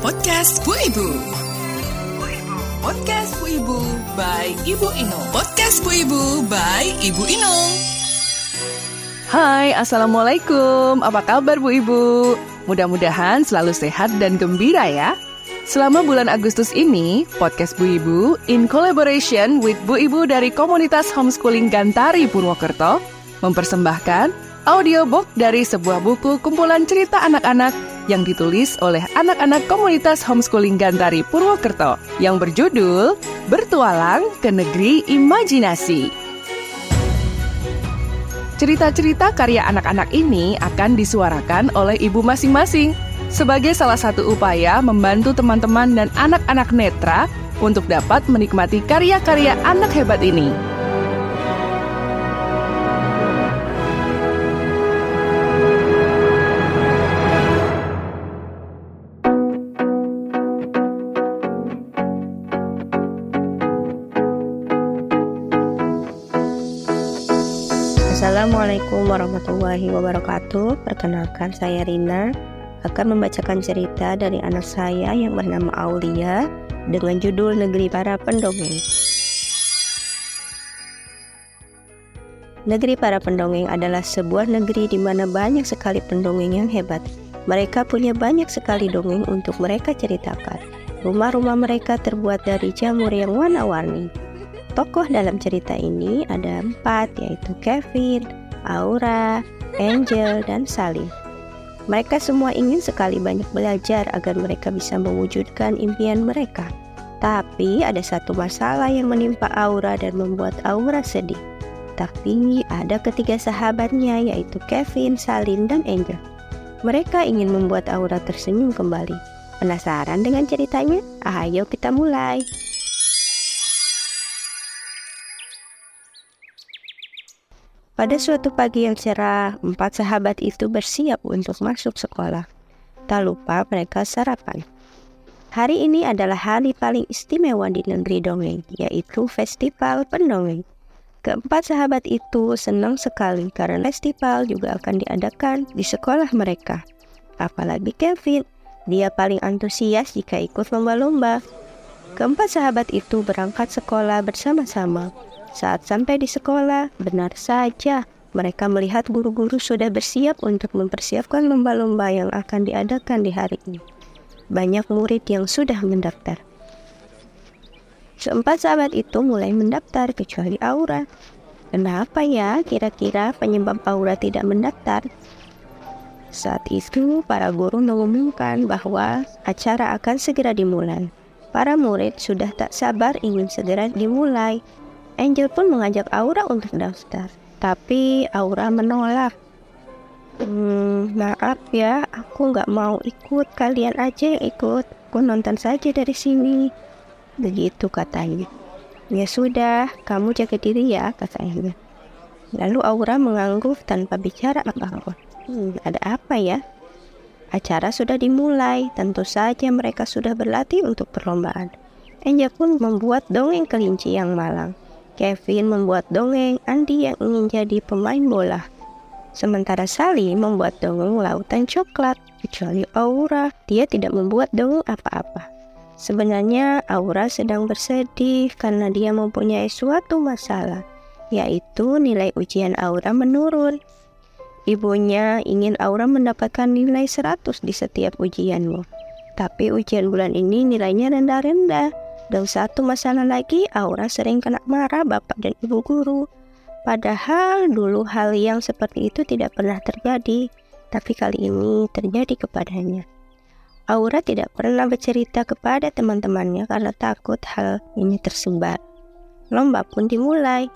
Podcast Bu Ibu. Podcast Bu Ibu by Ibu Inung. Podcast Bu Ibu by Ibu Inung. Hai, Assalamualaikum. Apa kabar Bu Ibu? Mudah-mudahan selalu sehat dan gembira ya. Selama bulan Agustus ini, podcast Bu Ibu in collaboration with Bu Ibu dari komunitas homeschooling Gantari Purwokerto mempersembahkan audiobook dari sebuah buku kumpulan cerita anak-anak yang ditulis oleh anak-anak komunitas homeschooling Gantari Purwokerto yang berjudul Bertualang ke Negeri Imajinasi. Cerita-cerita karya anak-anak ini akan disuarakan oleh ibu masing-masing sebagai salah satu upaya membantu teman-teman dan anak-anak netra untuk dapat menikmati karya-karya anak hebat ini. Assalamualaikum warahmatullahi wabarakatuh. Perkenalkan saya Rina akan membacakan cerita dari anak saya yang bernama Aulia dengan judul Negeri Para Pendongeng. Negeri para pendongeng adalah sebuah negeri di mana banyak sekali pendongeng yang hebat. Mereka punya banyak sekali dongeng untuk mereka ceritakan. Rumah-rumah mereka terbuat dari jamur yang warna-warni. Tokoh dalam cerita ini ada empat, yaitu Kevin, Aura, Angel, dan Salim. Mereka semua ingin sekali banyak belajar agar mereka bisa mewujudkan impian mereka. Tapi ada satu masalah yang menimpa Aura dan membuat Aura sedih. Tapi ada ketiga sahabatnya yaitu Kevin, Salim, dan Angel. Mereka ingin membuat Aura tersenyum kembali. Penasaran dengan ceritanya? Ayo kita mulai. Pada suatu pagi yang cerah, empat sahabat itu bersiap untuk masuk sekolah. Tak lupa mereka sarapan. Hari ini adalah hari paling istimewa di negeri dongeng, yaitu Festival Pendongeng. Keempat sahabat itu senang sekali karena festival juga akan diadakan di sekolah mereka. Apalagi Kevin, dia paling antusias jika ikut lomba-lomba. Keempat sahabat itu berangkat sekolah bersama-sama. Saat sampai di sekolah, benar saja mereka melihat guru-guru sudah bersiap untuk mempersiapkan lomba-lomba yang akan diadakan di hari ini. Banyak murid yang sudah mendaftar. Keempat sahabat itu mulai mendaftar kecuali Aura. Kenapa ya kira-kira penyebab Aura tidak mendaftar? Saat itu, para guru mengumumkan bahwa acara akan segera dimulai. Para murid sudah tak sabar ingin segera dimulai Angel pun mengajak Aura untuk daftar, tapi Aura menolak. Hmm, maaf ya, aku nggak mau ikut. Kalian aja yang ikut. Aku nonton saja dari sini. Begitu katanya. Ya sudah, kamu jaga diri ya, katanya. Lalu Aura mengangguk tanpa bicara apa-apa. Hmm, ada apa ya? Acara sudah dimulai, tentu saja mereka sudah berlatih untuk perlombaan. Angel pun membuat dongeng kelinci yang malang. Kevin membuat dongeng Andi yang ingin jadi pemain bola. Sementara Sally membuat dongeng lautan coklat, kecuali Aura, dia tidak membuat dongeng apa-apa. Sebenarnya Aura sedang bersedih karena dia mempunyai suatu masalah, yaitu nilai ujian Aura menurun. Ibunya ingin Aura mendapatkan nilai 100 di setiap ujianmu. Tapi ujian bulan ini nilainya rendah-rendah dan satu masalah lagi, Aura sering kena marah bapak dan ibu guru. Padahal dulu hal yang seperti itu tidak pernah terjadi, tapi kali ini terjadi kepadanya. Aura tidak pernah bercerita kepada teman-temannya karena takut hal ini tersebar. Lomba pun dimulai.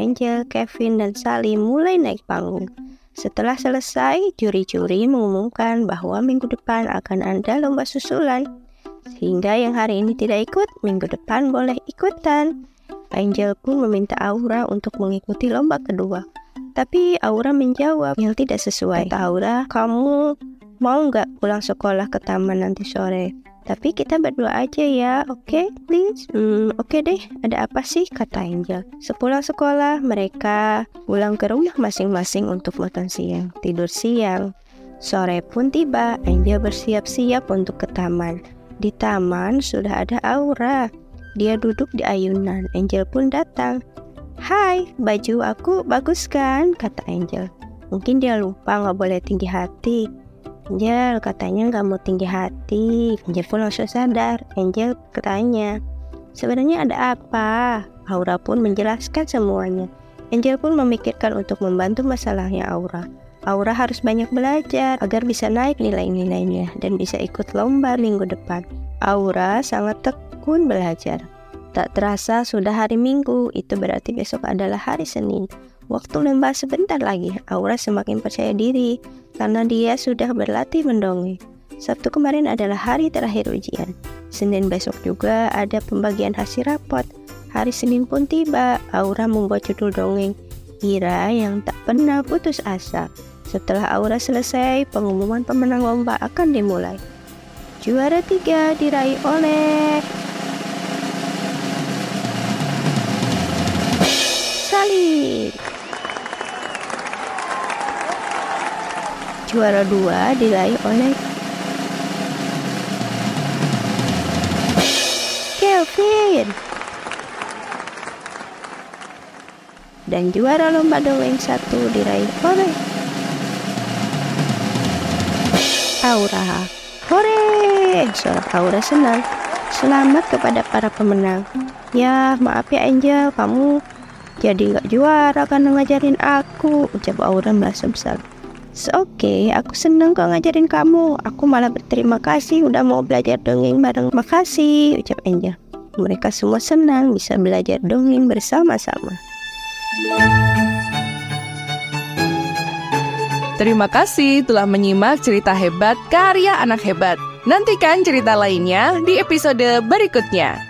Angel, Kevin, dan Sally mulai naik panggung. Setelah selesai, juri-juri mengumumkan bahwa minggu depan akan ada lomba susulan. Sehingga yang hari ini tidak ikut, minggu depan boleh ikutan. Angel pun meminta Aura untuk mengikuti lomba kedua. Tapi Aura menjawab yang tidak sesuai. Kata Aura, kamu mau nggak pulang sekolah ke taman nanti sore? Tapi kita berdua aja ya, oke okay, please? Hmm, oke okay deh, ada apa sih? Kata Angel. Sepulang sekolah, mereka pulang ke rumah masing-masing untuk makan siang, tidur siang. Sore pun tiba, Angel bersiap-siap untuk ke taman. Di taman sudah ada Aura. Dia duduk di ayunan. Angel pun datang. Hai, baju aku bagus kan? Kata Angel. Mungkin dia lupa nggak boleh tinggi hati. Angel katanya nggak mau tinggi hati. Angel pun langsung sadar. Angel ketanya, sebenarnya ada apa? Aura pun menjelaskan semuanya. Angel pun memikirkan untuk membantu masalahnya Aura. Aura harus banyak belajar agar bisa naik nilai-nilainya dan bisa ikut lomba minggu depan. Aura sangat tekun belajar. Tak terasa sudah hari Minggu, itu berarti besok adalah hari Senin. Waktu lomba sebentar lagi, Aura semakin percaya diri karena dia sudah berlatih mendongeng. Sabtu kemarin adalah hari terakhir ujian. Senin besok juga ada pembagian hasil rapot. Hari Senin pun tiba, Aura membuat judul dongeng Ira yang tak pernah putus asa. Setelah aura selesai, pengumuman pemenang lomba akan dimulai. Juara tiga diraih oleh Juara dua diraih oleh Kelvin. Dan juara lomba dongeng satu diraih oleh Aura. Hore! Suara Aura senang. Selamat kepada para pemenang. Ya, maaf ya Angel, kamu jadi nggak juara karena ngajarin aku. Ucap Aura merasa besar. Oke, okay, aku seneng kok ngajarin kamu. Aku malah berterima kasih udah mau belajar dongeng bareng. Makasih, ucap Angel. Mereka semua senang bisa belajar dongeng bersama-sama. Terima kasih telah menyimak cerita hebat karya anak hebat. Nantikan cerita lainnya di episode berikutnya.